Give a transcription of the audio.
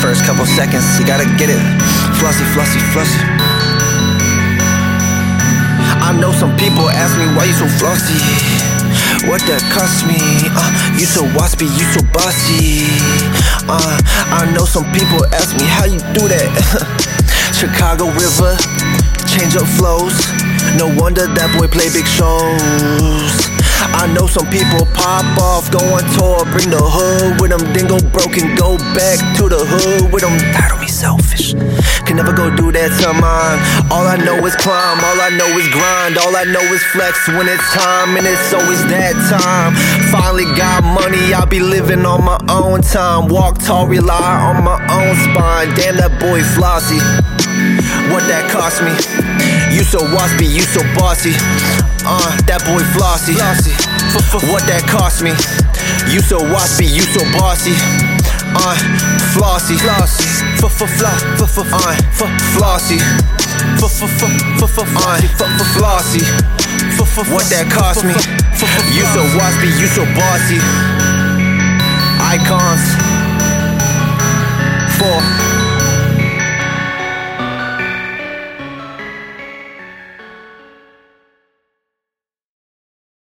first couple seconds, you gotta get it. Flossy, flossy, flossy. I know some people ask me why you so flossy. What that cost me? Uh, you so waspy, you so bossy. Uh, I know some people ask me how you do that. Chicago River, change up flows. No wonder that boy play big shows. Some people pop off, go on tour, bring the hood with them, then go broke and go back to the hood with them. Of me selfish, can never go do that to mine. All I know is climb, all I know is grind, all I know is flex when it's time, and it's always that time. Finally got money, I'll be living on my own time. Walk tall, rely on my own spine. Damn, that boy flossy. What that cost me? You so waspy, you so bossy. Uh, that boy flossy. flossy. What that cost me? You so waspy, you so bossy. Uh, flossy. Flossy. Uh, flossy. Uh, flossy. What that cost me? You so waspy, you so bossy. Icon.